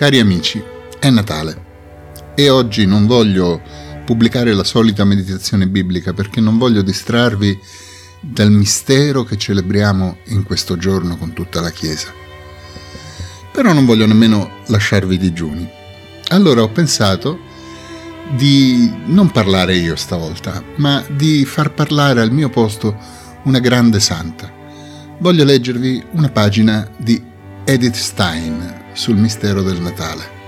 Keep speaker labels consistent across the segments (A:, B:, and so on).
A: Cari amici, è Natale e oggi non voglio pubblicare la solita meditazione biblica perché non voglio distrarvi dal mistero che celebriamo in questo giorno con tutta la Chiesa. Però non voglio nemmeno lasciarvi digiuni. Allora ho pensato di non parlare io stavolta, ma di far parlare al mio posto una grande santa. Voglio leggervi una pagina di Edith Stein sul mistero del Natale.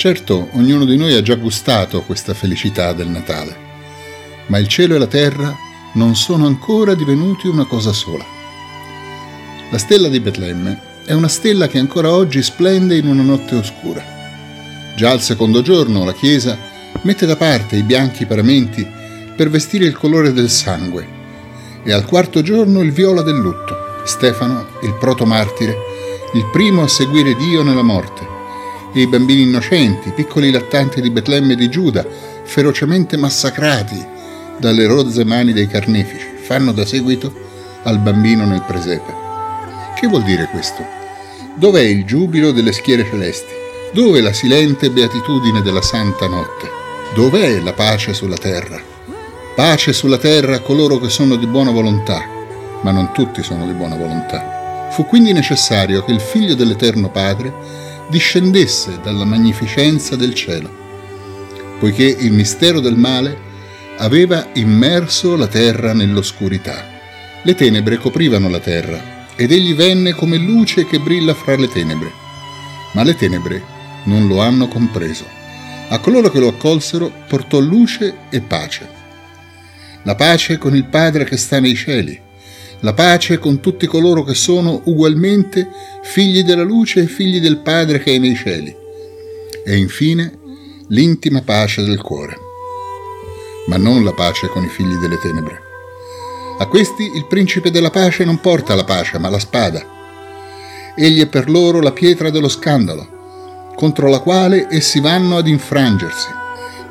A: Certo, ognuno di noi ha già gustato questa felicità del Natale, ma il cielo e la terra non sono ancora divenuti una cosa sola. La stella di Betlemme è una stella che ancora oggi splende in una notte oscura. Già al secondo giorno la Chiesa mette da parte i bianchi paramenti per vestire il colore del sangue e al quarto giorno il viola del lutto. Stefano, il protomartire, il primo a seguire Dio nella morte, i bambini innocenti, piccoli lattanti di Betlemme e di Giuda, ferocemente massacrati dalle rozze mani dei carnefici, fanno da seguito al bambino nel presepe. Che vuol dire questo? Dov'è il giubilo delle schiere celesti? Dove la silente beatitudine della santa notte? Dov'è la pace sulla terra? Pace sulla terra a coloro che sono di buona volontà, ma non tutti sono di buona volontà. Fu quindi necessario che il figlio dell'Eterno Padre discendesse dalla magnificenza del cielo, poiché il mistero del male aveva immerso la terra nell'oscurità. Le tenebre coprivano la terra ed egli venne come luce che brilla fra le tenebre. Ma le tenebre non lo hanno compreso. A coloro che lo accolsero portò luce e pace. La pace con il Padre che sta nei cieli la pace con tutti coloro che sono ugualmente figli della luce e figli del Padre che è nei cieli. E infine l'intima pace del cuore, ma non la pace con i figli delle tenebre. A questi il principe della pace non porta la pace, ma la spada. Egli è per loro la pietra dello scandalo, contro la quale essi vanno ad infrangersi.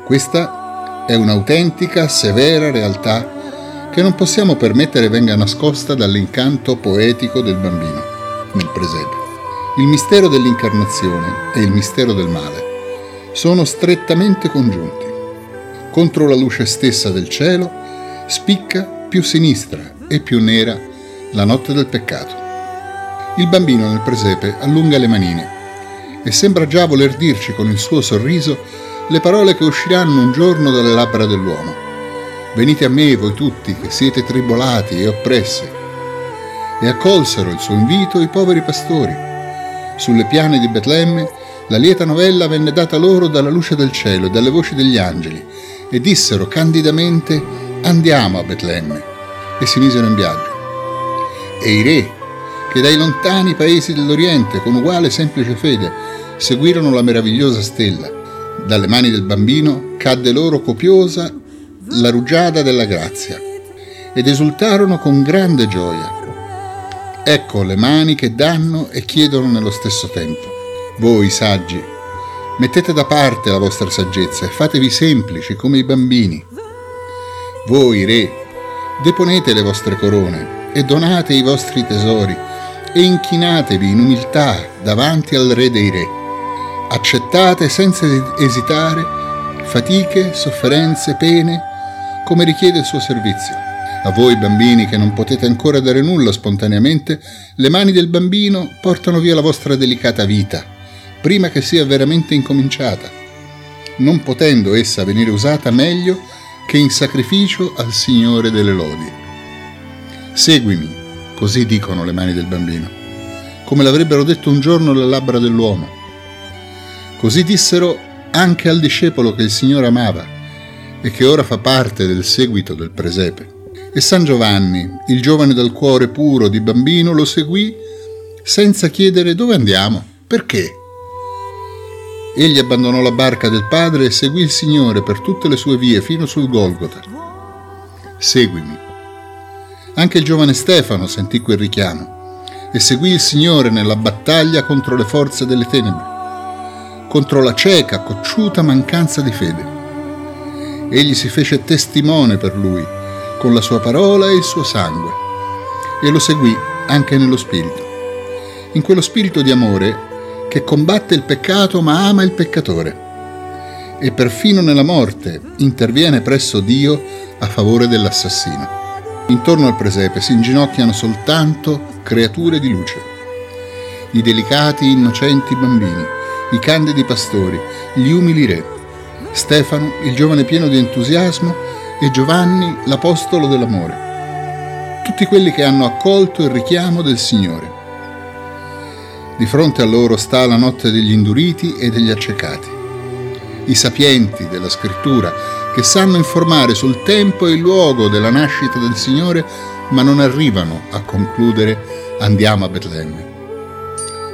A: Questa è un'autentica, severa realtà che non possiamo permettere venga nascosta dall'incanto poetico del bambino nel presepe. Il mistero dell'incarnazione e il mistero del male sono strettamente congiunti. Contro la luce stessa del cielo spicca più sinistra e più nera la notte del peccato. Il bambino nel presepe allunga le manine e sembra già voler dirci con il suo sorriso le parole che usciranno un giorno dalle labbra dell'uomo Venite a me voi tutti che siete tribolati e oppressi. E accolsero il suo invito i poveri pastori. Sulle piane di Betlemme la lieta novella venne data loro dalla luce del cielo e dalle voci degli angeli, e dissero candidamente andiamo a Betlemme, e si misero in viaggio. E i re, che dai lontani paesi dell'Oriente, con uguale semplice fede, seguirono la meravigliosa stella, dalle mani del bambino cadde loro copiosa la rugiada della grazia ed esultarono con grande gioia. Ecco le mani che danno e chiedono nello stesso tempo. Voi saggi, mettete da parte la vostra saggezza e fatevi semplici come i bambini. Voi re, deponete le vostre corone e donate i vostri tesori e inchinatevi in umiltà davanti al Re dei Re. Accettate senza esitare fatiche, sofferenze, pene come richiede il suo servizio. A voi bambini che non potete ancora dare nulla spontaneamente, le mani del bambino portano via la vostra delicata vita, prima che sia veramente incominciata, non potendo essa venire usata meglio che in sacrificio al Signore delle lodi. Seguimi, così dicono le mani del bambino, come l'avrebbero detto un giorno le labbra dell'uomo. Così dissero anche al discepolo che il Signore amava e che ora fa parte del seguito del presepe. E San Giovanni, il giovane dal cuore puro di bambino, lo seguì senza chiedere dove andiamo, perché. Egli abbandonò la barca del padre e seguì il Signore per tutte le sue vie fino sul Golgota. Seguimi. Anche il giovane Stefano sentì quel richiamo e seguì il Signore nella battaglia contro le forze delle tenebre, contro la cieca, cocciuta mancanza di fede. Egli si fece testimone per lui con la sua parola e il suo sangue, e lo seguì anche nello spirito, in quello spirito di amore che combatte il peccato ma ama il peccatore, e perfino nella morte interviene presso Dio a favore dell'assassino. Intorno al presepe si inginocchiano soltanto creature di luce, i delicati innocenti bambini, i candidi pastori, gli umili re, Stefano, il giovane pieno di entusiasmo, e Giovanni l'Apostolo dell'amore, tutti quelli che hanno accolto il richiamo del Signore. Di fronte a loro sta la notte degli induriti e degli accecati, i sapienti della scrittura che sanno informare sul tempo e il luogo della nascita del Signore, ma non arrivano a concludere andiamo a Betlemme.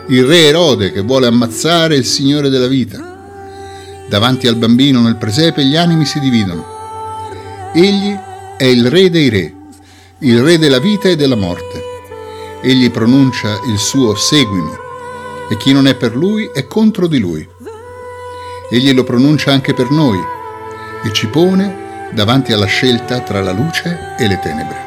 A: Il re Erode che vuole ammazzare il Signore della vita. Davanti al bambino nel presepe gli animi si dividono Egli è il Re dei Re, il Re della vita e della morte. Egli pronuncia il suo seguimi e chi non è per lui è contro di lui. Egli lo pronuncia anche per noi e ci pone davanti alla scelta tra la luce e le tenebre.